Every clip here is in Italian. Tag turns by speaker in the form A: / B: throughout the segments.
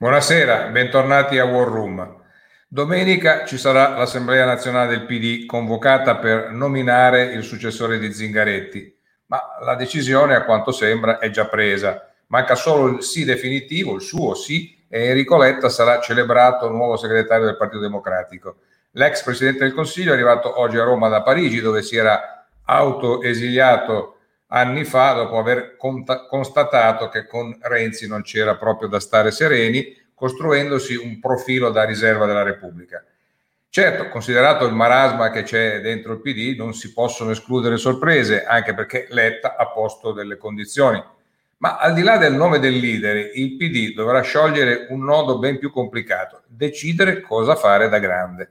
A: Buonasera, bentornati a War Room. Domenica ci sarà l'Assemblea nazionale del PD convocata per nominare il successore di Zingaretti, ma la decisione a quanto sembra è già presa. Manca solo il sì definitivo, il suo sì, e Enrico Letta sarà celebrato nuovo segretario del Partito Democratico. L'ex Presidente del Consiglio è arrivato oggi a Roma da Parigi dove si era autoesiliato anni fa dopo aver constatato che con Renzi non c'era proprio da stare sereni, costruendosi un profilo da riserva della Repubblica. Certo, considerato il marasma che c'è dentro il PD, non si possono escludere sorprese, anche perché Letta ha posto delle condizioni. Ma al di là del nome del leader, il PD dovrà sciogliere un nodo ben più complicato, decidere cosa fare da grande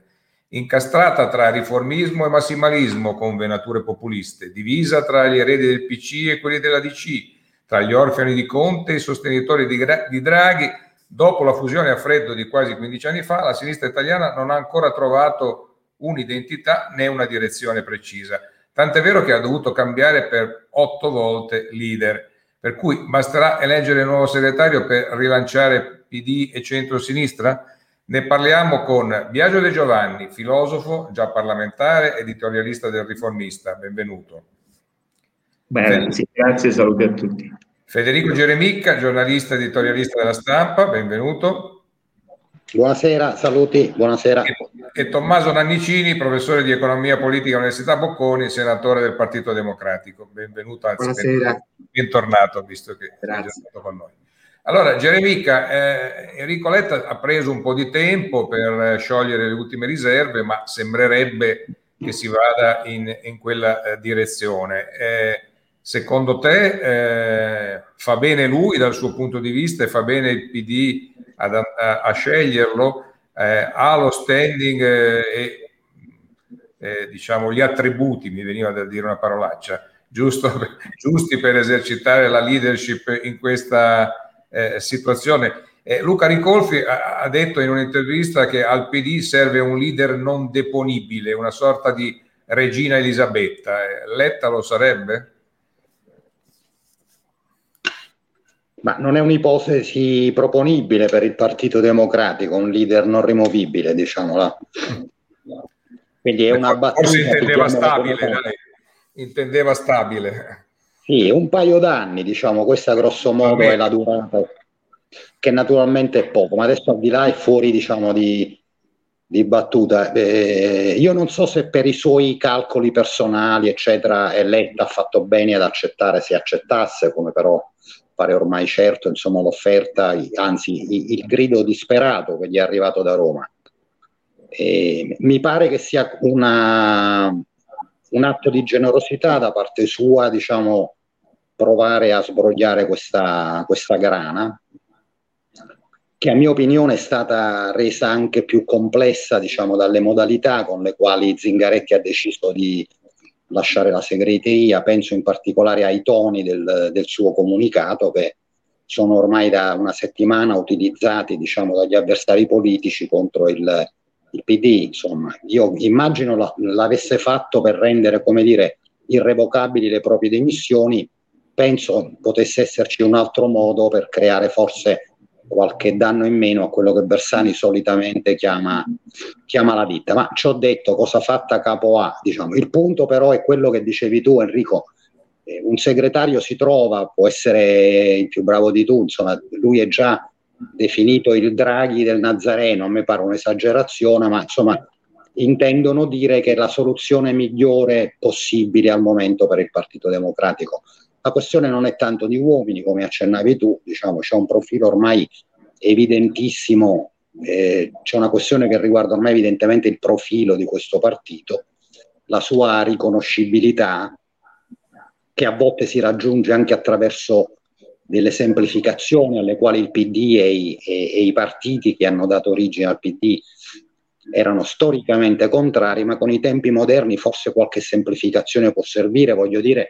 A: incastrata tra riformismo e massimalismo con venature populiste, divisa tra gli eredi del PC e quelli della DC, tra gli orfani di Conte e i sostenitori di, di Draghi, dopo la fusione a freddo di quasi 15 anni fa, la sinistra italiana non ha ancora trovato un'identità né una direzione precisa. Tant'è vero che ha dovuto cambiare per otto volte leader, per cui basterà eleggere il nuovo segretario per rilanciare PD e centro-sinistra? Ne parliamo con Biagio De Giovanni, filosofo, già parlamentare, editorialista del Riformista. Benvenuto.
B: Bene, sì, grazie, saluti a tutti.
A: Federico Geremicca, giornalista editorialista della stampa, benvenuto.
C: Buonasera, saluti, buonasera.
A: E, e Tommaso Nannicini, professore di economia politica all'Università Bocconi, senatore del Partito Democratico. Benvenuto, anzi,
C: buonasera.
A: bentornato, visto che è stato con noi. Allora, Geremica, eh, Enrico Letta ha preso un po' di tempo per sciogliere le ultime riserve, ma sembrerebbe che si vada in, in quella eh, direzione. Eh, secondo te eh, fa bene lui dal suo punto di vista e fa bene il PD ad, a, a, sceglierlo? Eh, ha lo standing eh, e diciamo gli attributi, mi veniva da dire una parolaccia, giusto, giusti per esercitare la leadership in questa eh, situazione. Eh, Luca Ricolfi ha, ha, detto in un'intervista che al PD serve un leader non deponibile, una sorta di regina Elisabetta. Eh, Letta lo sarebbe?
C: Ma non è un'ipotesi proponibile per il Partito Democratico, un leader non rimovibile, diciamola.
A: Quindi è una battuta. Forse intendeva stabile, intendeva stabile.
C: Sì, un paio d'anni, diciamo, questa grosso modo è la durata, che naturalmente è poco, ma adesso al di là è fuori, diciamo, di, di battuta. Eh, io non so se per i suoi calcoli personali, eccetera, Letta ha fatto bene ad accettare, se accettasse, come però pare ormai certo, insomma, l'offerta, anzi il grido disperato che gli è arrivato da Roma. Eh, mi pare che sia una, un atto di generosità da parte sua, diciamo, provare a sbrogliare questa, questa grana, che a mia opinione è stata resa anche più complessa diciamo, dalle modalità con le quali Zingaretti ha deciso di lasciare la segreteria, penso in particolare ai toni del, del suo comunicato che sono ormai da una settimana utilizzati diciamo, dagli avversari politici contro il, il PD. Insomma, io immagino la, l'avesse fatto per rendere, come dire, irrevocabili le proprie dimissioni penso potesse esserci un altro modo per creare forse qualche danno in meno a quello che Bersani solitamente chiama, chiama la ditta. Ma ci ho detto cosa fatta capo A, diciamo. Il punto però è quello che dicevi tu Enrico, eh, un segretario si trova, può essere il più bravo di tu, insomma, lui è già definito il Draghi del Nazareno, a me pare un'esagerazione, ma insomma intendono dire che è la soluzione migliore possibile al momento per il Partito Democratico. La questione non è tanto di uomini, come accennavi tu, diciamo, c'è un profilo ormai evidentissimo, eh, c'è una questione che riguarda ormai evidentemente il profilo di questo partito, la sua riconoscibilità, che a volte si raggiunge anche attraverso delle semplificazioni alle quali il PD e i, e, e i partiti che hanno dato origine al PD erano storicamente contrari, ma con i tempi moderni forse qualche semplificazione può servire, voglio dire,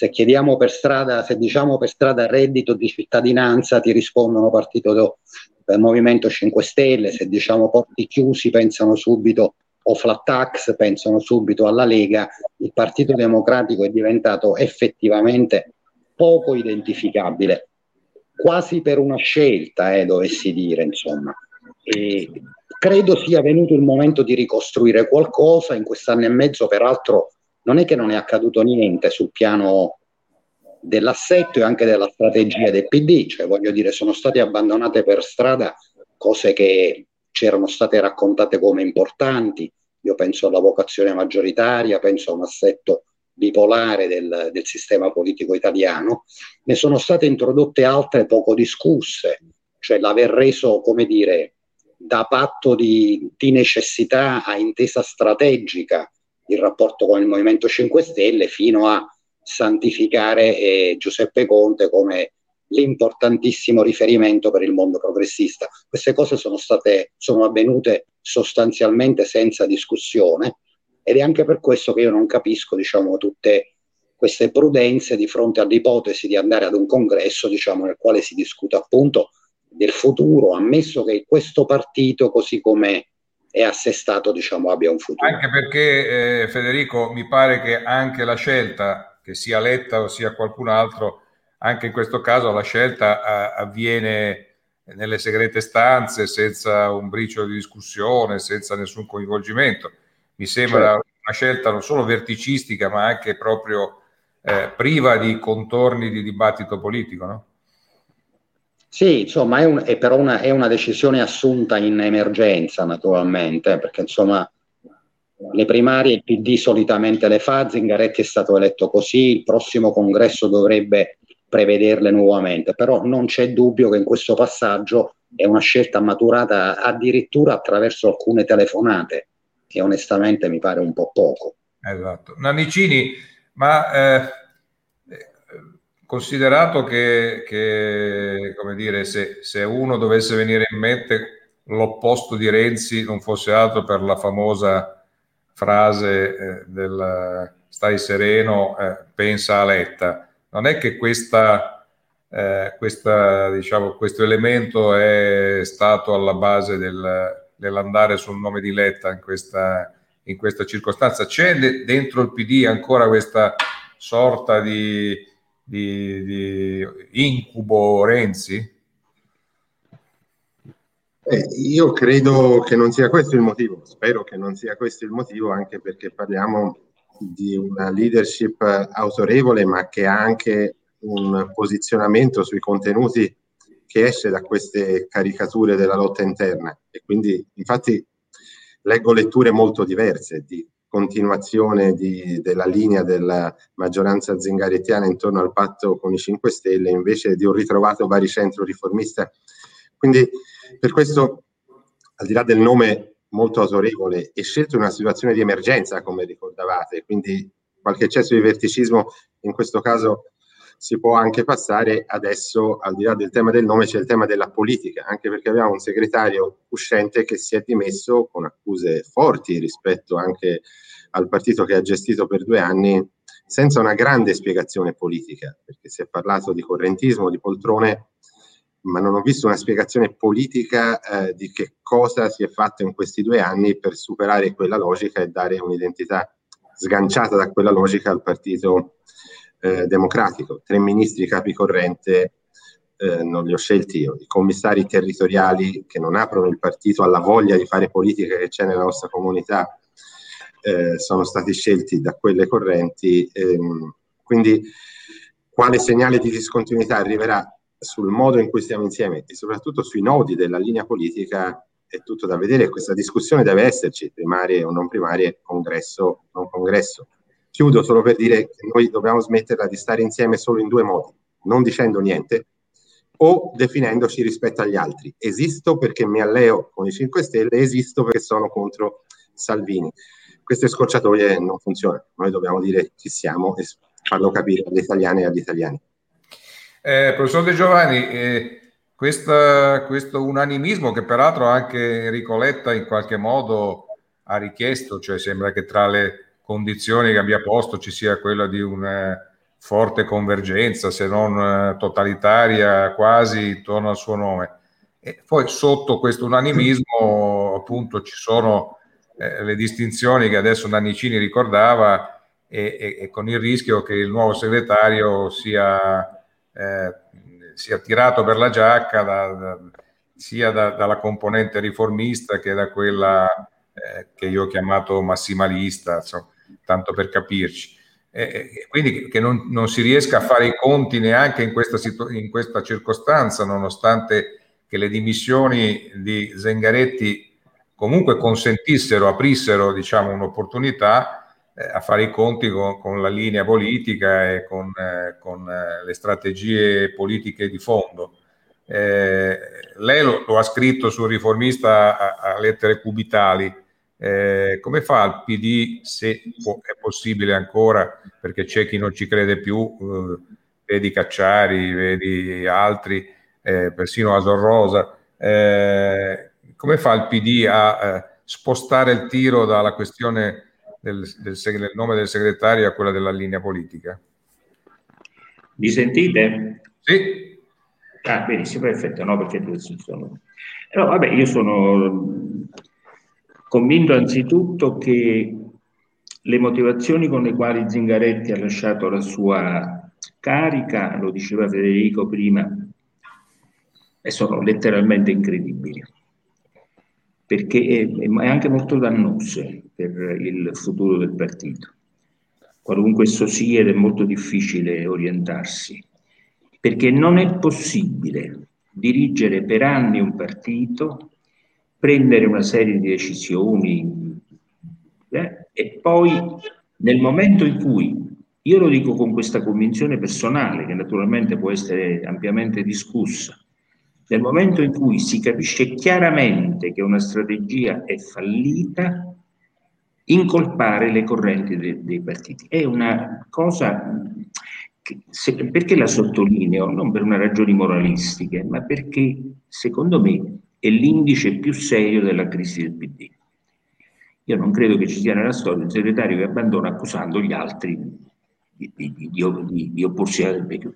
C: se chiediamo per strada, se diciamo per strada reddito di cittadinanza, ti rispondono partito do, del Movimento 5 Stelle, se diciamo porti chiusi pensano subito o flat tax, pensano subito alla Lega, il Partito Democratico è diventato effettivamente poco identificabile. quasi per una scelta, eh, dovessi dire, insomma. E credo sia venuto il momento di ricostruire qualcosa. In quest'anno e mezzo, peraltro, non è che non è accaduto niente sul piano dell'assetto e anche della strategia del PD, cioè voglio dire, sono state abbandonate per strada cose che c'erano state raccontate come importanti. Io penso alla vocazione maggioritaria, penso a un assetto bipolare del, del sistema politico italiano. Ne sono state introdotte altre poco discusse, cioè l'aver reso, come dire, da patto di, di necessità a intesa strategica il rapporto con il Movimento 5 Stelle fino a santificare eh, Giuseppe Conte come l'importantissimo riferimento per il mondo progressista. Queste cose sono state, sono avvenute sostanzialmente senza discussione ed è anche per questo che io non capisco, diciamo, tutte queste prudenze di fronte all'ipotesi di andare ad un congresso, diciamo, nel quale si discute appunto del futuro, ammesso che questo partito, così come è assestato, diciamo, abbia un futuro.
A: Anche perché, eh, Federico, mi pare che anche la scelta, che sia Letta o sia qualcun altro, anche in questo caso la scelta a, avviene nelle segrete stanze, senza un briciolo di discussione, senza nessun coinvolgimento. Mi sembra certo. una scelta non solo verticistica, ma anche proprio eh, priva di contorni di dibattito politico, no?
C: Sì, insomma, è, un, è però una, è una decisione assunta in emergenza, naturalmente, perché insomma le primarie il PD solitamente le fa, Zingaretti è stato eletto così, il prossimo congresso dovrebbe prevederle nuovamente, però non c'è dubbio che in questo passaggio è una scelta maturata addirittura attraverso alcune telefonate, che onestamente mi pare un po' poco.
A: Esatto. Nannicini, ma eh, considerato che, che come dire, se, se, uno dovesse venire in mente l'opposto di Renzi non fosse altro per la famosa frase eh, del stai sereno, eh, pensa a Letta non è che questa, eh, questa, diciamo, questo elemento è stato alla base del, dell'andare sul nome di Letta in questa, in questa circostanza. C'è de- dentro il PD ancora questa sorta di, di, di incubo Renzi?
D: Eh, io credo che non sia questo il motivo, spero che non sia questo il motivo, anche perché parliamo di una leadership autorevole, ma che ha anche un posizionamento sui contenuti che esce da queste caricature della lotta interna. E quindi, infatti, leggo letture molto diverse di continuazione di, della linea della maggioranza zingarettiana intorno al patto con i 5 Stelle invece di un ritrovato baricentro riformista. Quindi per questo, al di là del nome molto autorevole e scelto una situazione di emergenza, come ricordavate, quindi qualche eccesso di verticismo in questo caso si può anche passare. Adesso, al di là del tema del nome, c'è il tema della politica, anche perché abbiamo un segretario uscente che si è dimesso con accuse forti rispetto anche al partito che ha gestito per due anni, senza una grande spiegazione politica, perché si è parlato di correntismo, di poltrone, ma non ho visto una spiegazione politica eh, di che cosa si è fatto in questi due anni per superare quella logica e dare un'identità sganciata da quella logica al Partito eh, Democratico. Tre ministri capi corrente eh, non li ho scelti io, i commissari territoriali che non aprono il partito alla voglia di fare politica che c'è nella nostra comunità eh, sono stati scelti da quelle correnti. Ehm, quindi quale segnale di discontinuità arriverà sul modo in cui stiamo insieme e soprattutto sui nodi della linea politica è tutto da vedere. Questa discussione deve esserci, primarie o non primarie, congresso o non congresso. Chiudo solo per dire che noi dobbiamo smetterla di stare insieme solo in due modi, non dicendo niente o definendoci rispetto agli altri. Esisto perché mi alleo con i 5 Stelle, esisto perché sono contro Salvini. Queste scorciatoie non funzionano, noi dobbiamo dire chi siamo e farlo capire agli italiani e agli italiani.
A: Eh, professor De Giovanni, eh, questa, questo unanimismo che peraltro anche Enrico Letta in qualche modo ha richiesto, cioè sembra che tra le condizioni che abbia posto ci sia quella di una forte convergenza, se non eh, totalitaria quasi, intorno al suo nome. E poi sotto questo unanimismo appunto ci sono eh, le distinzioni che adesso Nannicini ricordava e, e, e, con il rischio che il nuovo segretario sia eh, sia tirato per la giacca da, da, sia da, dalla componente riformista che da quella eh, che io ho chiamato massimalista, insomma, tanto per capirci. Eh, quindi che non, non, si riesca a fare i conti neanche in questa, situ- in questa circostanza, nonostante che le dimissioni di Zengaretti comunque consentissero, aprissero diciamo, un'opportunità eh, a fare i conti con, con, la linea politica e con, eh, con eh, le strategie politiche di fondo. Eh, lei lo, lo, ha scritto sul riformista a, a lettere cubitali, eh, come fa il PD, se può, è possibile ancora, perché c'è chi non ci crede più, eh, vedi Cacciari, vedi altri, eh, persino Asorrosa, eh, come fa il PD a eh, spostare il tiro dalla questione del, del, del, nome del segretario a quella della linea politica?
B: Mi sentite?
A: Sì.
B: Ah, benissimo, perfetto, no, perché sono... No, vabbè, io sono Convinto anzitutto che le motivazioni con le quali Zingaretti ha lasciato la sua carica, lo diceva Federico prima, sono letteralmente incredibili, perché è, è anche molto dannose per il futuro del partito. Qualunque esso sia ed è molto difficile orientarsi, perché non è possibile dirigere per anni un partito prendere una serie di decisioni eh, e poi nel momento in cui, io lo dico con questa convinzione personale che naturalmente può essere ampiamente discussa, nel momento in cui si capisce chiaramente che una strategia è fallita, incolpare le correnti de, dei partiti. È una cosa che, se, perché la sottolineo? Non per una ragioni moralistiche, ma perché secondo me è l'indice più serio della crisi del PD. Io non credo che ci sia nella storia un segretario che abbandona accusando gli altri di, di, di, di opporsi al PD.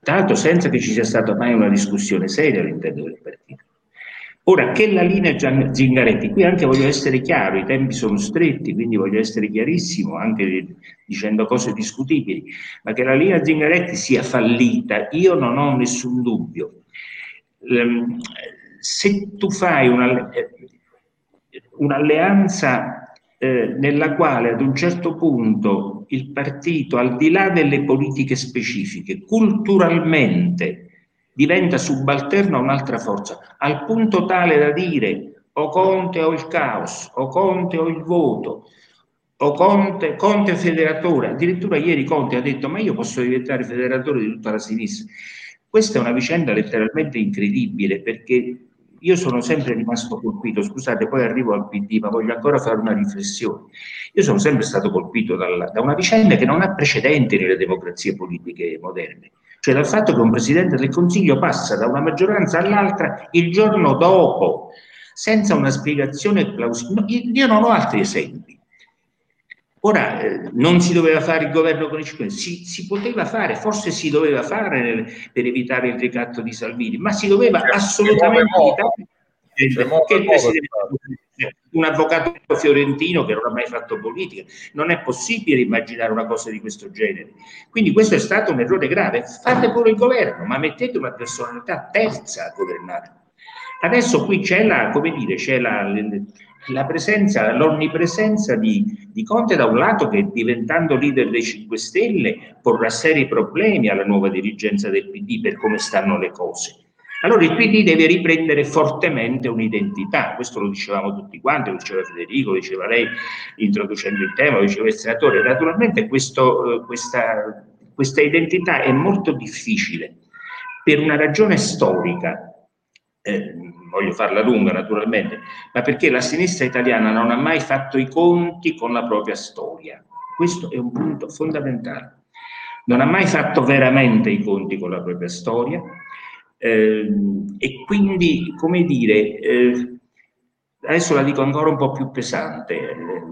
B: Tanto senza che ci sia stata mai una discussione seria all'interno del partito. Ora, che la linea Zingaretti, qui anche voglio essere chiaro, i tempi sono stretti, quindi voglio essere chiarissimo, anche dicendo cose discutibili, ma che la linea Zingaretti sia fallita, io non ho nessun dubbio. Se tu fai una, eh, un'alleanza eh, nella quale ad un certo punto il partito, al di là delle politiche specifiche, culturalmente diventa subalterno a un'altra forza, al punto tale da dire o Conte o il caos, o Conte o il voto, o Conte, Conte federatore. Addirittura ieri Conte ha detto ma io posso diventare federatore di tutta la sinistra. Questa è una vicenda letteralmente incredibile perché io sono sempre rimasto colpito, scusate, poi arrivo al PD, ma voglio ancora fare una riflessione. Io sono sempre stato colpito dalla, da una vicenda che non ha precedenti nelle democrazie politiche moderne, cioè dal fatto che un Presidente del Consiglio passa da una maggioranza all'altra il giorno dopo, senza una spiegazione plausibile. Io non ho altri esempi. Ora, eh, non si doveva fare il governo con i 5 si, si poteva fare, forse si doveva fare per evitare il ricatto di Salvini, ma si doveva c'è assolutamente evitare che il Presidente un avvocato fiorentino che non ha mai fatto politica. Non è possibile immaginare una cosa di questo genere. Quindi questo è stato un errore grave. Fate pure il governo, ma mettete una personalità terza a governare. Adesso qui c'è la, come dire, c'è la, la presenza, l'onnipresenza di, di, Conte da un lato che diventando leader dei 5 Stelle porrà seri problemi alla nuova dirigenza del PD per come stanno le cose. Allora il PD deve riprendere fortemente un'identità, questo lo dicevamo tutti quanti, lo diceva Federico, lo diceva lei introducendo il tema, lo diceva il senatore. Naturalmente questo, eh, questa, questa identità è molto difficile per una ragione storica. Eh, voglio farla lunga naturalmente, ma perché la sinistra italiana non ha mai fatto i conti con la propria storia. Questo è un punto fondamentale. Non ha mai fatto veramente i conti con la propria storia eh, e quindi, come dire, eh, adesso la dico ancora un po' più pesante, eh,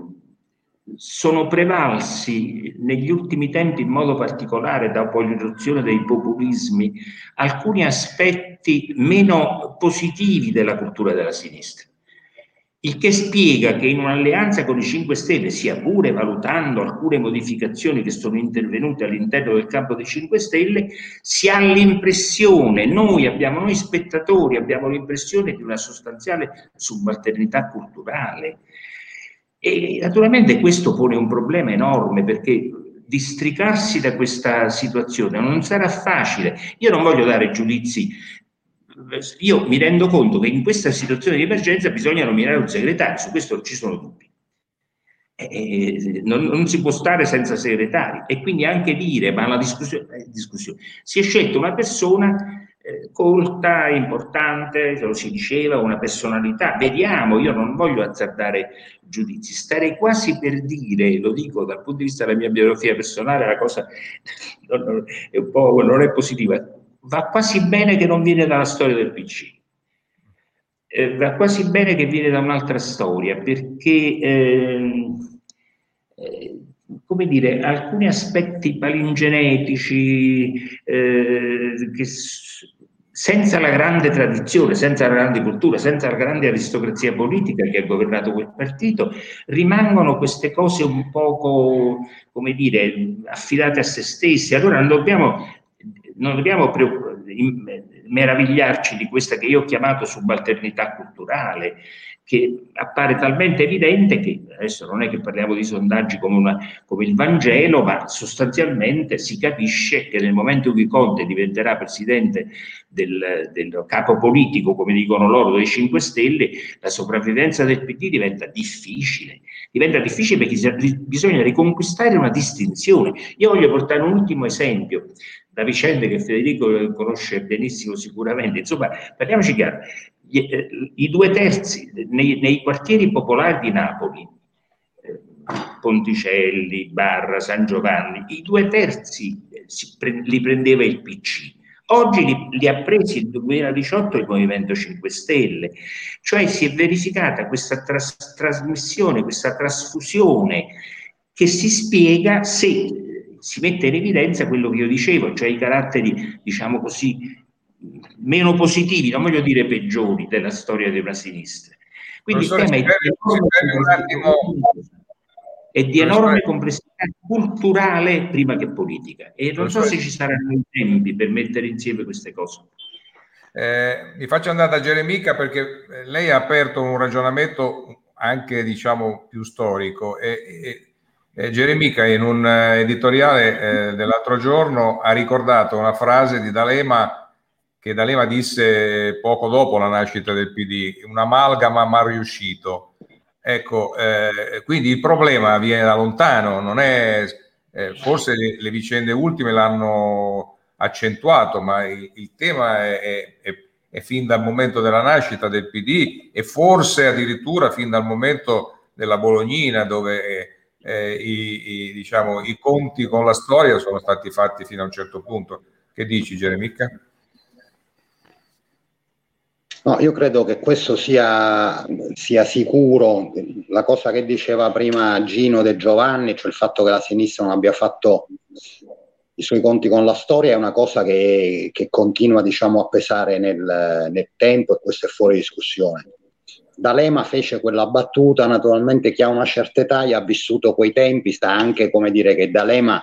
B: sono prevalsi negli ultimi tempi, in modo particolare dopo l'irruzione dei populismi, alcuni aspetti meno positivi della cultura della sinistra. il che spiega che in un'alleanza con i 5 Stelle, sia pure valutando alcune modificazioni che sono intervenute all'interno del campo dei 5 Stelle, si ha l'impressione, noi abbiamo, noi spettatori, abbiamo l'impressione di una sostanziale subalternità culturale. E naturalmente questo pone un problema enorme perché districarsi da questa situazione non sarà facile. Io non voglio dare giudizi io mi rendo conto che in questa situazione di emergenza bisogna nominare un segretario, su questo ci sono dubbi. Eh, non, non, si può stare senza segretari e quindi anche dire, ma la discussione, eh, discussione si è scelta una persona colta, importante, lo si diceva, una personalità. Vediamo, io non voglio azzardare giudizi, starei quasi per dire, lo dico dal punto di vista della mia biografia personale, la cosa non, è non è positiva va quasi bene che non viene dalla storia del PC. Eh, va quasi bene che viene da un'altra storia, perché, eh, eh, come dire, alcuni aspetti palingenetici eh, che senza la grande tradizione, senza la grande cultura, senza la grande aristocrazia politica che ha governato quel partito, rimangono queste cose un poco, come dire, affidate a se stesse. Allora non dobbiamo non dobbiamo meravigliarci di questa che io ho chiamato subalternità culturale, che appare talmente evidente che adesso non è che parliamo di sondaggi come, una, come, il Vangelo, ma sostanzialmente si capisce che nel momento in cui Conte diventerà presidente del, del capo politico, come dicono loro, dei 5 Stelle, la sopravvivenza del PD diventa difficile. Diventa difficile perché bisogna riconquistare una distinzione. Io voglio portare un ultimo esempio da vicende che Federico conosce benissimo sicuramente. Insomma, parliamoci chiaro, i due terzi nei, nei, quartieri popolari di Napoli, eh, Ponticelli, Barra, San Giovanni, i due terzi eh, li prendeva il PC. Oggi li, li, ha presi il 2018 il Movimento 5 Stelle, cioè si è verificata questa tras, trasmissione, questa trasfusione che si spiega se si mette in evidenza quello che io dicevo, cioè i caratteri, diciamo così, meno positivi, non voglio dire peggiori, della storia della sinistra. Quindi il tema è di enorme, di enorme complessità culturale prima che politica e non so se ci saranno i tempi per mettere insieme queste cose.
A: Eh, mi faccio andare da Geremica perché eh, lei ha aperto un ragionamento anche diciamo più storico e, e eh, Geremica in un eh, editoriale eh, dell'altro giorno ha ricordato una frase di D'Alema che D'Alema disse poco dopo la nascita del PD, un amalgama mal riuscito. Ecco, eh, quindi il problema viene da lontano, non è, eh, forse le, le, vicende ultime l'hanno accentuato, ma il, il tema è, è, è, fin dal momento della nascita del PD e forse addirittura fin dal momento della Bolognina dove eh, i, i, diciamo, i conti con la storia sono stati fatti fino a un certo punto. Che dici, Geremica?
C: No, io credo che questo sia, sia, sicuro. La cosa che diceva prima Gino De Giovanni, cioè il fatto che la sinistra non abbia fatto i suoi conti con la storia, è una cosa che, che continua diciamo, a pesare nel, nel tempo e questo è fuori discussione. D'Alema fece quella battuta, naturalmente chi ha una certa età ha vissuto quei tempi, sta anche come dire che D'Alema,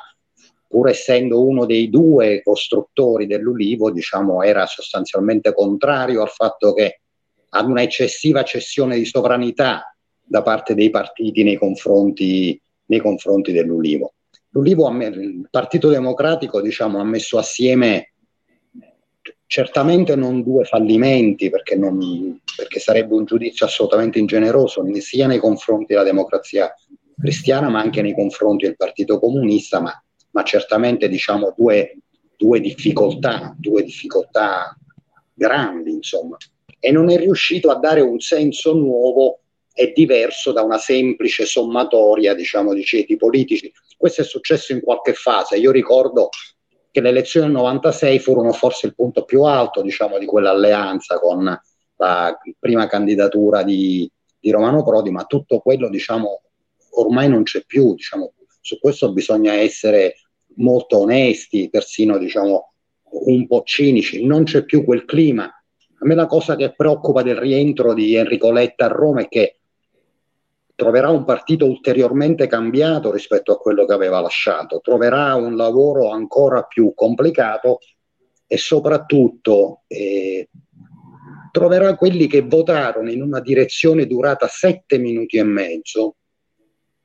C: pur essendo uno dei due costruttori dell'Ulivo, diciamo, era sostanzialmente contrario al fatto che ad una eccessiva cessione di sovranità da parte dei partiti nei confronti, nei confronti dell'Ulivo. L'Ulivo, il Partito Democratico, diciamo, ha messo assieme certamente non due fallimenti, perché, non, perché, sarebbe un giudizio assolutamente ingeneroso, sia nei confronti della democrazia cristiana, ma anche nei confronti del Partito Comunista, ma, ma certamente diciamo due, due, difficoltà, due difficoltà grandi, insomma. E non è riuscito a dare un senso nuovo e diverso da una semplice sommatoria, diciamo, di ceti politici. Questo è successo in qualche fase. Io ricordo che le elezioni del 96 furono forse il punto più alto diciamo, di quell'alleanza con la prima candidatura di, di Romano Prodi, ma tutto quello diciamo, ormai non c'è più. Diciamo, su questo bisogna essere molto onesti, persino diciamo, un po' cinici. Non c'è più quel clima. A me la cosa che preoccupa del rientro di Enrico Letta a Roma è che troverà un partito ulteriormente cambiato rispetto a quello che aveva lasciato, troverà un lavoro ancora più complicato e soprattutto eh, troverà quelli che votarono in una direzione durata sette minuti e mezzo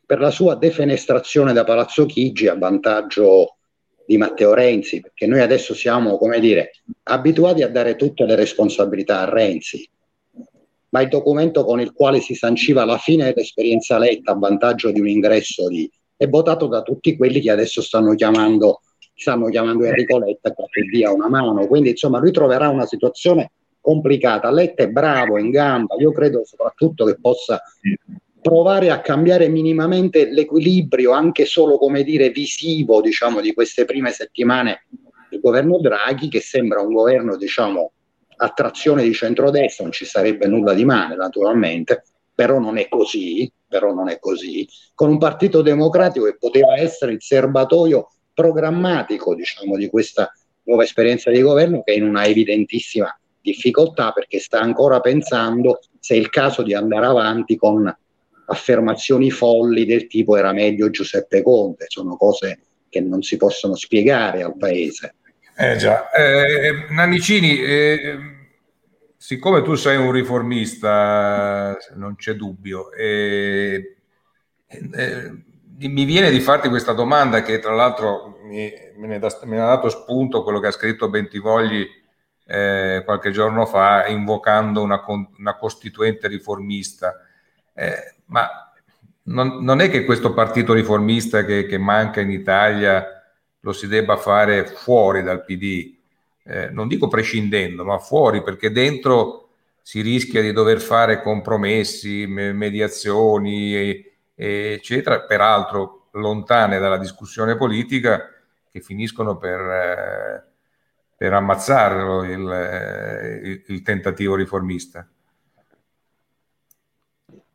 C: per la sua defenestrazione da Palazzo Chigi a vantaggio di Matteo Renzi, perché noi adesso siamo, come dire, abituati a dare tutte le responsabilità a Renzi, ma il documento con il quale si sanciva la fine dell'esperienza Letta a vantaggio di un ingresso di, è votato da tutti quelli che adesso stanno chiamando, stanno chiamando Enrico Letta perché dia una mano. Quindi insomma lui troverà una situazione complicata. Letta è bravo, in gamba, io credo soprattutto che possa provare a cambiare minimamente l'equilibrio, anche solo come dire visivo, diciamo, di queste prime settimane del governo Draghi, che sembra un governo, diciamo, a trazione di centrodestra, non ci sarebbe nulla di male, naturalmente, però non è così, però non è così, con un partito democratico che poteva essere il serbatoio programmatico, diciamo, di questa nuova esperienza di governo che è in una evidentissima difficoltà perché sta ancora pensando se è il caso di andare avanti con affermazioni folli del tipo era meglio Giuseppe Conte, sono cose che non si possono spiegare al paese.
A: Eh già, eh, Nannicini, eh, siccome tu sei un riformista, non c'è dubbio, eh, eh, mi viene di farti questa domanda che tra l'altro mi, me, da, me, ne ha dato spunto quello che ha scritto Bentivogli eh, qualche giorno fa, invocando una, una costituente riformista. Eh, ma non, non, è che questo partito riformista che, che, manca in Italia lo si debba fare fuori dal PD, eh, non dico prescindendo, ma fuori, perché dentro si rischia di dover fare compromessi, mediazioni, eccetera, peraltro lontane dalla discussione politica, che finiscono per, eh, per ammazzarlo il, eh, il, il tentativo riformista.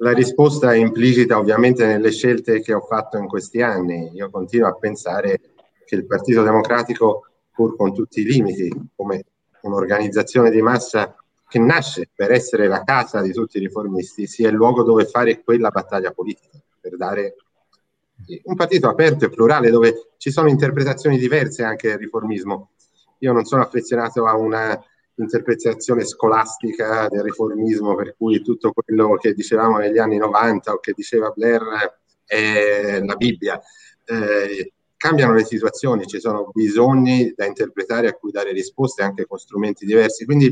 D: La risposta è implicita ovviamente nelle scelte che ho fatto in questi anni. Io continuo a pensare che il Partito Democratico, pur con tutti i limiti, come un'organizzazione di massa che nasce per essere la casa di tutti i riformisti, sia il luogo dove fare quella battaglia politica, per dare un partito aperto e plurale dove ci sono interpretazioni diverse anche del riformismo. Io non sono affezionato a una interpretazione scolastica del riformismo, per cui tutto quello che dicevamo negli anni 90 o che diceva Blair è la Bibbia. Eh, cambiano le situazioni, ci sono bisogni da interpretare a cui dare risposte anche con strumenti diversi. Quindi,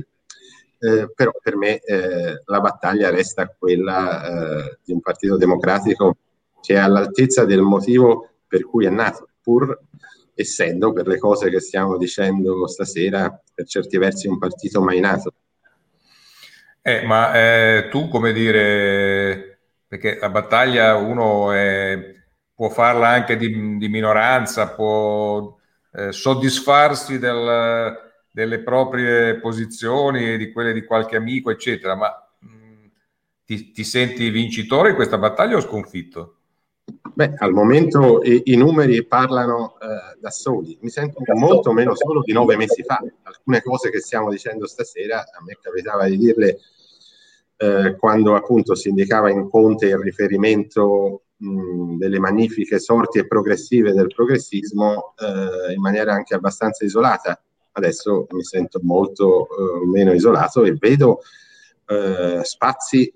D: eh, però, per me eh, la battaglia resta quella eh, di un partito democratico che è all'altezza del motivo per cui è nato, pur essendo per le cose che stiamo dicendo stasera per certi versi un partito mai nato.
A: Eh, ma eh, tu come dire, perché la battaglia uno è, può farla anche di, di minoranza, può eh, soddisfarsi del, delle proprie posizioni e di quelle di qualche amico, eccetera, ma mh, mm, ti, ti senti vincitore in questa battaglia o sconfitto?
D: Beh, al momento i, i numeri parlano eh, da soli. Mi sento molto meno solo di nove mesi fa. Alcune cose che stiamo dicendo stasera, a me capitava di dirle eh, quando appunto si indicava in Conte il riferimento mh, delle magnifiche sorti e progressive del progressismo eh, in maniera anche abbastanza isolata. Adesso mi sento molto eh, meno isolato e vedo eh, spazi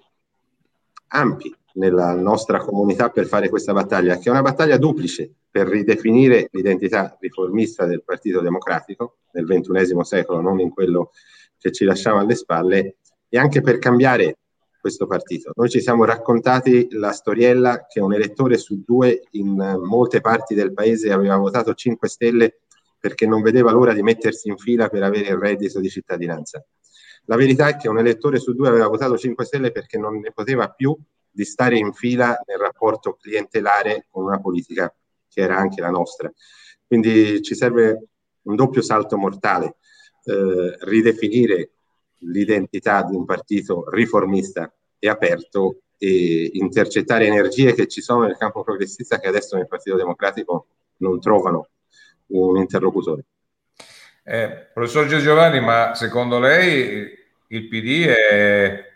D: ampi nella nostra comunità per fare questa battaglia, che è una battaglia duplice per ridefinire l'identità riformista del Partito Democratico nel XXI secolo, non in quello che ci lasciamo alle spalle, e anche per cambiare questo partito. Noi ci siamo raccontati la storiella che un elettore su due in molte parti del paese aveva votato 5 Stelle perché non vedeva l'ora di mettersi in fila per avere il reddito di cittadinanza. La verità è che un elettore su due aveva votato 5 Stelle perché non ne poteva più di stare in fila nel rapporto clientelare con una politica che era anche la nostra. Quindi ci serve un doppio salto mortale, eh, ridefinire l'identità di un partito riformista e aperto e intercettare energie che ci sono nel campo progressista che adesso nel Partito Democratico non trovano un interlocutore.
A: Eh, professor Giovanni, ma secondo lei il PD è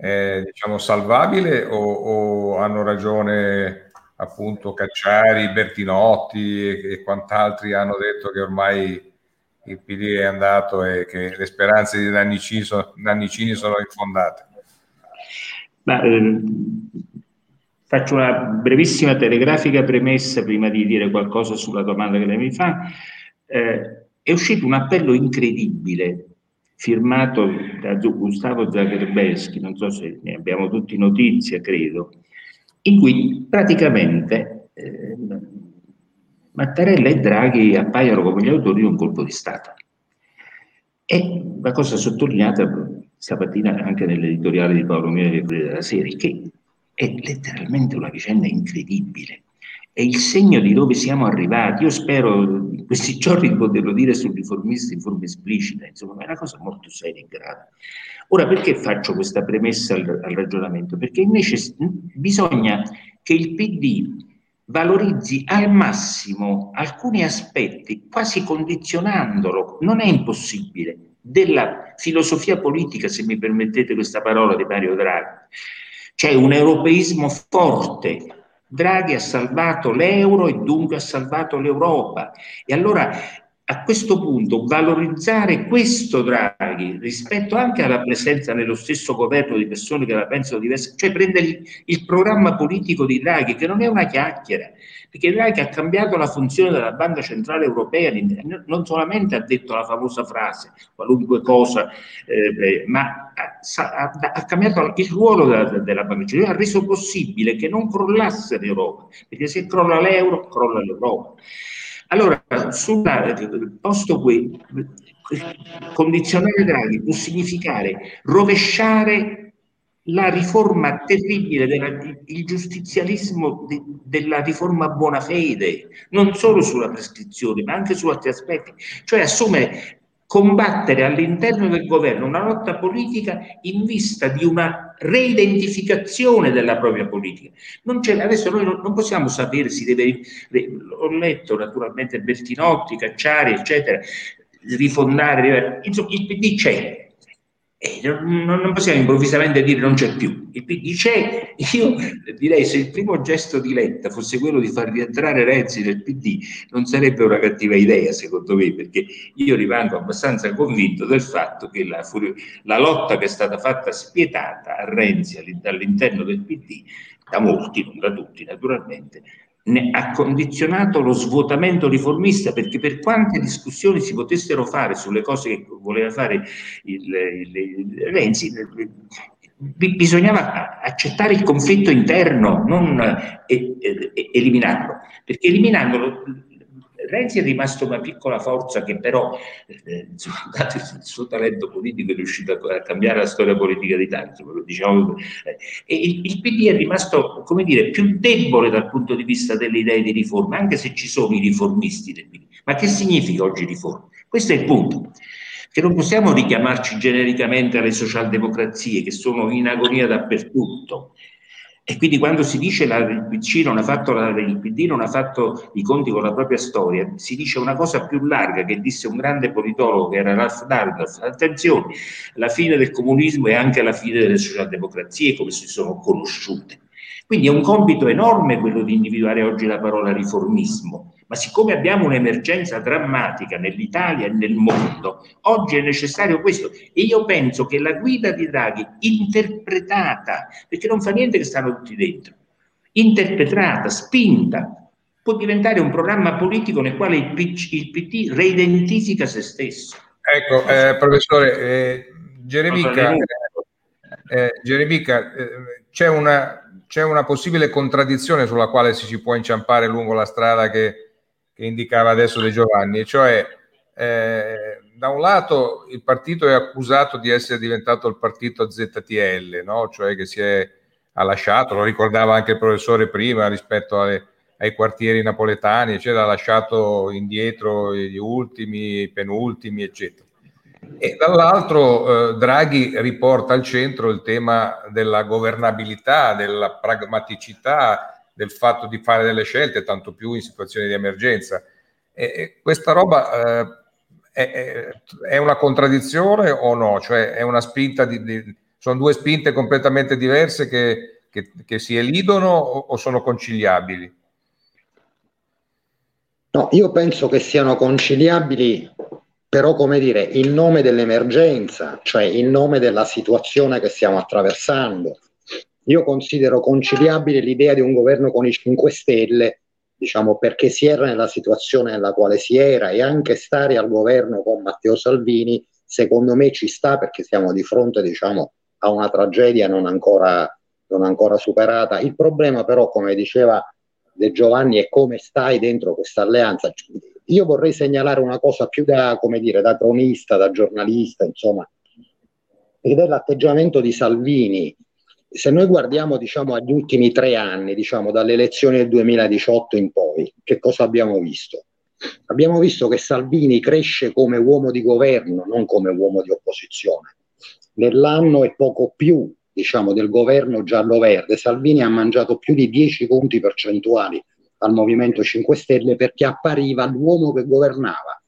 A: è diciamo, salvabile o, o, hanno ragione appunto Cacciari, Bertinotti e, e quant'altri hanno detto che ormai il PD è andato e che le speranze di Nannicini sono, Nannicini sono infondate?
B: Ma, eh, faccio una brevissima telegrafica premessa prima di dire qualcosa sulla domanda che lei mi fa. Eh, è uscito un appello incredibile firmato da Gustavo Zagrebelski, non so se ne abbiamo tutti notizia, credo, in cui praticamente eh, Mattarella e Draghi appaiono come gli autori di un colpo di Stato. E la cosa sottolineata stamattina anche nell'editoriale di Paolo Miele della Serie, che è letteralmente una vicenda incredibile è il segno di dove siamo arrivati. Io spero in questi giorni di poterlo dire sul riformista in forma esplicita, insomma, è una cosa molto seria e grave. Ora, perché faccio questa premessa al, al ragionamento? Perché invece bisogna che il PD valorizzi al massimo alcuni aspetti, quasi condizionandolo, non è impossibile, della filosofia politica, se mi permettete questa parola di Mario Draghi. C'è un europeismo forte, Draghi ha salvato l'euro e dunque ha salvato l'Europa. E allora a questo punto valorizzare questo Draghi rispetto anche alla presenza nello stesso governo di persone che la pensano diverse, cioè prendere il, il programma politico di Draghi, che non è una chiacchiera, perché Draghi ha cambiato la funzione della Banca Centrale Europea, non solamente ha detto la famosa frase, qualunque cosa, eh, ma ha, ha, ha, cambiato il ruolo della, della Banca Centrale, ha reso possibile che non crollasse l'Europa, perché se crolla l'euro, crolla l'Europa. Allora, sul posto qui, condizionare Draghi può significare rovesciare la riforma terribile, del giustizialismo de, della riforma buona fede, non solo sulla prescrizione, ma anche su altri aspetti, cioè assumere combattere all'interno del governo una lotta politica in vista di una reidentificazione della propria politica. adesso noi non, non, possiamo sapere si deve, ho letto naturalmente Bertinotti, Cacciari, eccetera, rifondare, insomma il PD c'è, eh, non, possiamo improvvisamente dire non c'è più. Il PD c'è. Io direi se il primo gesto di Letta fosse quello di far rientrare Renzi nel PD, non sarebbe una cattiva idea, secondo me, perché io rimango abbastanza convinto del fatto che la, la lotta che è stata fatta spietata a Renzi all'interno del PD, da molti, non da tutti naturalmente, ha condizionato lo svuotamento riformista perché per quante discussioni si potessero fare sulle cose che voleva fare il, il, il Renzi bisognava accettare il conflitto interno non eh, eliminarlo perché eliminandolo Renzi è rimasto una piccola forza che però, eh, insomma, dato il suo talento politico, è riuscito a, a cambiare la storia politica d'Italia. Insomma, diciamo, eh, e il, il, PD è rimasto, come dire, più debole dal punto di vista delle idee di riforma, anche se ci sono i riformisti del PD. Ma che significa oggi riforma? Questo è il punto che non possiamo richiamarci genericamente alle socialdemocrazie che sono in agonia dappertutto e quindi quando si dice che il PC non ha fatto la, il PD non ha fatto i conti con la propria storia, si dice una cosa più larga che disse un grande politologo che era Ralph Douglas. Attenzione, la fine del comunismo è anche la fine delle socialdemocrazie come si sono conosciute. Quindi è un compito enorme quello di individuare oggi la parola riformismo ma siccome abbiamo un'emergenza drammatica nell'Italia e nel mondo, oggi è necessario questo. E io penso che la guida di Draghi, interpretata, perché non fa niente che stanno tutti dentro, interpretata, spinta, può diventare un programma politico nel quale il, PC, il PT reidentifica se stesso.
A: Ecco, eh, professore, eh, Geremica, eh, Geremica eh, c'è, una, c'è una possibile contraddizione sulla quale si, può inciampare lungo la strada che che indicava adesso De Giovanni, cioè eh, da un lato il partito è accusato di essere diventato il partito ZTL, no? cioè che si è ha lasciato, lo ricordava anche il professore prima rispetto alle, ai quartieri napoletani, eccetera, ha lasciato indietro gli ultimi, i penultimi, eccetera. E dall'altro eh, Draghi riporta al centro il tema della governabilità, della pragmaticità, del fatto di fare delle scelte, tanto più in situazioni di emergenza. E, e questa roba eh, è, è, una contraddizione o no? Cioè è una spinta di, di, sono due spinte completamente diverse che, che, che si elidono o, o sono conciliabili?
C: No, io penso che siano conciliabili, però come dire, in nome dell'emergenza, cioè in nome della situazione che stiamo attraversando. Io considero conciliabile l'idea di un governo con i 5 Stelle, diciamo perché si era nella situazione nella quale si era e anche stare al governo con Matteo Salvini, secondo me ci sta perché siamo di fronte, diciamo, a una tragedia non ancora, non ancora superata. Il problema però, come diceva De Giovanni e come stai dentro questa alleanza. Io vorrei segnalare una cosa più da, come dire, da cronista, da giornalista, insomma, ed è l'atteggiamento di Salvini. Se noi guardiamo diciamo, agli ultimi tre anni, diciamo, dalle elezioni del 2018 in poi, che cosa abbiamo visto? Abbiamo visto che Salvini cresce come uomo di governo, non come uomo di opposizione. Nell'anno e poco più diciamo, del governo giallo-verde, Salvini ha mangiato più di 10 punti percentuali al Movimento 5 Stelle perché appariva l'uomo che governava,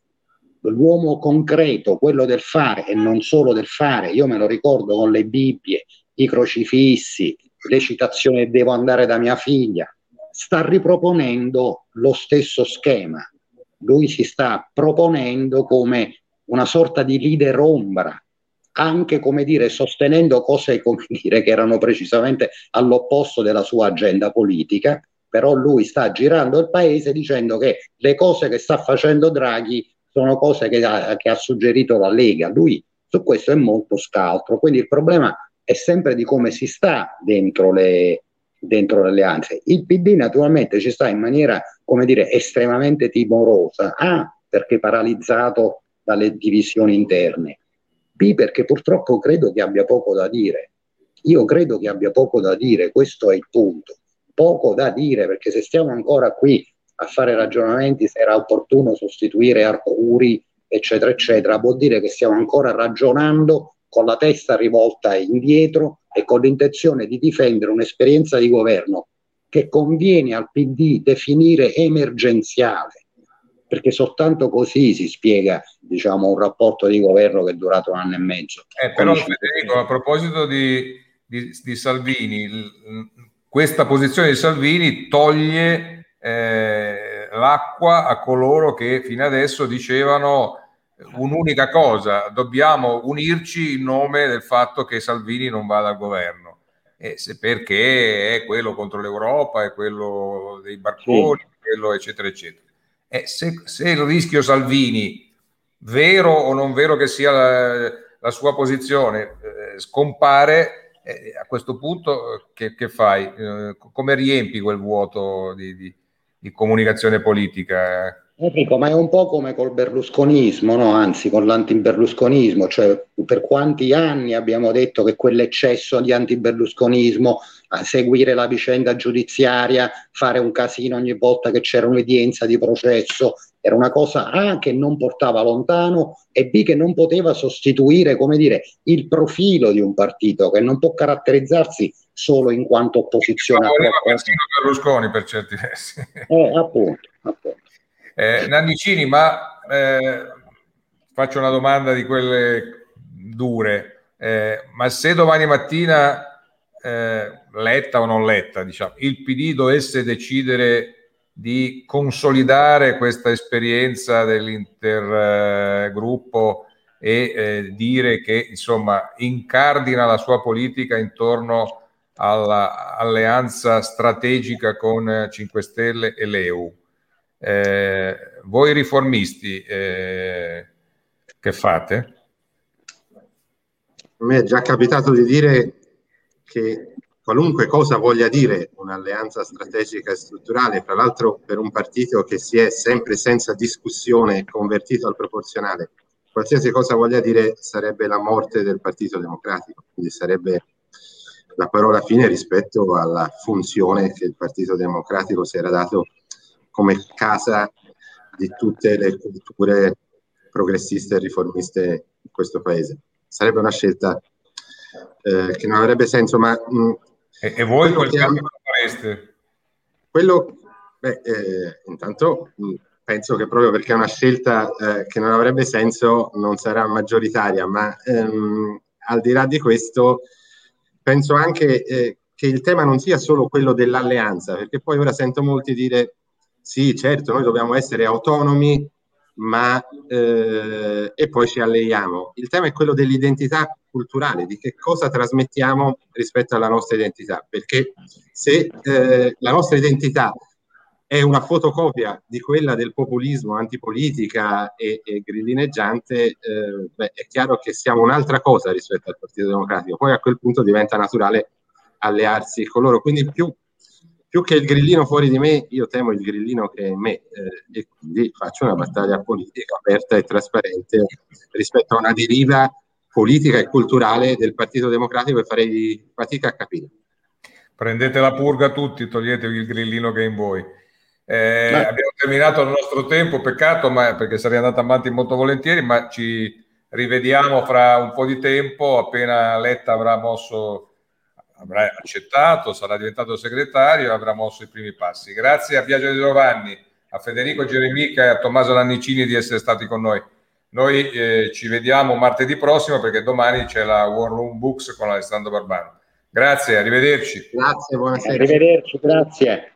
C: l'uomo concreto, quello del fare e non solo del fare. Io me lo ricordo con le Bibbie, i crocifissi, le citazioni devo andare da mia figlia. Sta riproponendo lo stesso schema. Lui si sta proponendo come una sorta di leader ombra anche come dire, sostenendo cose come dire, che erano precisamente all'opposto della sua agenda politica, però lui sta girando il paese dicendo che le cose che sta facendo Draghi sono cose che ha, che ha suggerito la Lega. Lui su questo è molto scaltro, quindi il problema è sempre di come si sta dentro le, dentro le alleanze. Il PD naturalmente ci sta in maniera, come dire, estremamente timorosa, A, perché paralizzato dalle divisioni interne, B perché purtroppo credo che abbia poco da dire. Io credo che abbia poco da dire, questo è il punto. Poco da dire perché se stiamo ancora qui a fare ragionamenti se era opportuno sostituire Arcuri, eccetera, eccetera, vuol dire che stiamo ancora ragionando con la testa rivolta indietro e con l'intenzione di difendere un'esperienza di governo che conviene al PD definire emergenziale perché soltanto così si spiega diciamo, un rapporto di governo che è durato un anno e mezzo.
A: Eh, però Federico, a proposito di, di, di Salvini, questa posizione di Salvini toglie eh, l'acqua a coloro che fino adesso dicevano un'unica cosa, dobbiamo unirci in nome del fatto che Salvini non vada al governo. Eh, perché è quello contro l'Europa, è quello dei barconi, sì. quello eccetera eccetera. Eh, se, se, il rischio Salvini, vero o non vero che sia la, la sua posizione, eh, scompare, eh, a questo punto che, che fai? Eh, come riempi quel vuoto di, di, di comunicazione politica?
C: Enrico, ma è un po' come col berlusconismo, no? anzi con l'antiberlusconismo, cioè per quanti anni abbiamo detto che quell'eccesso di antiberlusconismo seguire la vicenda giudiziaria, fare un casino ogni volta che c'era un'udienza di processo, era una cosa A che non portava lontano e B che non poteva sostituire, come dire, il profilo di un partito che non può caratterizzarsi solo in quanto opposizione. Ma
A: voleva persino Berlusconi per certi versi.
C: Eh, appunto, appunto.
A: Eh, Nannicini, ma eh, faccio una domanda di quelle dure, eh, ma se domani mattina eh, letta o non letta, diciamo, il PD dovesse decidere di consolidare questa esperienza dell'intergruppo e eh, dire che insomma incardina la sua politica intorno all'alleanza strategica con 5 Stelle e l'EU. Eh, voi riformisti eh, che fate?
D: A me è già capitato di dire che qualunque cosa voglia dire un'alleanza strategica e strutturale, tra l'altro per un partito che si è sempre senza discussione convertito al proporzionale, qualsiasi cosa voglia dire sarebbe la morte del Partito Democratico, quindi sarebbe la parola fine rispetto alla funzione che il Partito Democratico si era dato come casa di tutte le culture progressiste e riformiste in questo paese. Sarebbe una scelta eh, che non avrebbe senso, ma... Mh,
A: mm, e, e, voi quel cambio fareste?
D: Quello, beh, eh, intanto mh, mm, penso che proprio perché è una scelta eh, che non avrebbe senso non sarà maggioritaria, ma ehm, al di là di questo penso anche eh, che il tema non sia solo quello dell'alleanza, perché poi ora sento molti dire sì, certo, noi dobbiamo essere autonomi, ma eh, e poi ci alleiamo. Il tema è quello dell'identità culturale, di che cosa trasmettiamo rispetto alla nostra identità, perché se eh, la nostra identità è una fotocopia di quella del populismo antipolitica e, e grillineggiante, eh, beh, è chiaro che siamo un'altra cosa rispetto al Partito Democratico. Poi a quel punto diventa naturale allearsi con loro. Quindi più più che il grillino fuori di me, io temo il grillino che è in me eh, e quindi faccio una battaglia politica aperta e trasparente rispetto a una deriva politica e culturale del Partito Democratico e farei fatica a capire.
A: Prendete la purga tutti, toglietevi il grillino che è in voi. Eh, abbiamo terminato il nostro tempo, peccato, ma, perché sarei andato avanti molto volentieri, ma ci rivediamo fra un po' di tempo, appena Letta avrà mosso avrà accettato, sarà diventato segretario e avrà mosso i primi passi. Grazie a Biagio De Giovanni, a Federico Geremica e a Tommaso Lannicini di essere stati con noi. Noi eh, ci vediamo martedì prossimo perché domani c'è la War Room Books con Alessandro Barbano. Grazie, arrivederci.
C: Grazie, buonasera. Arrivederci, grazie.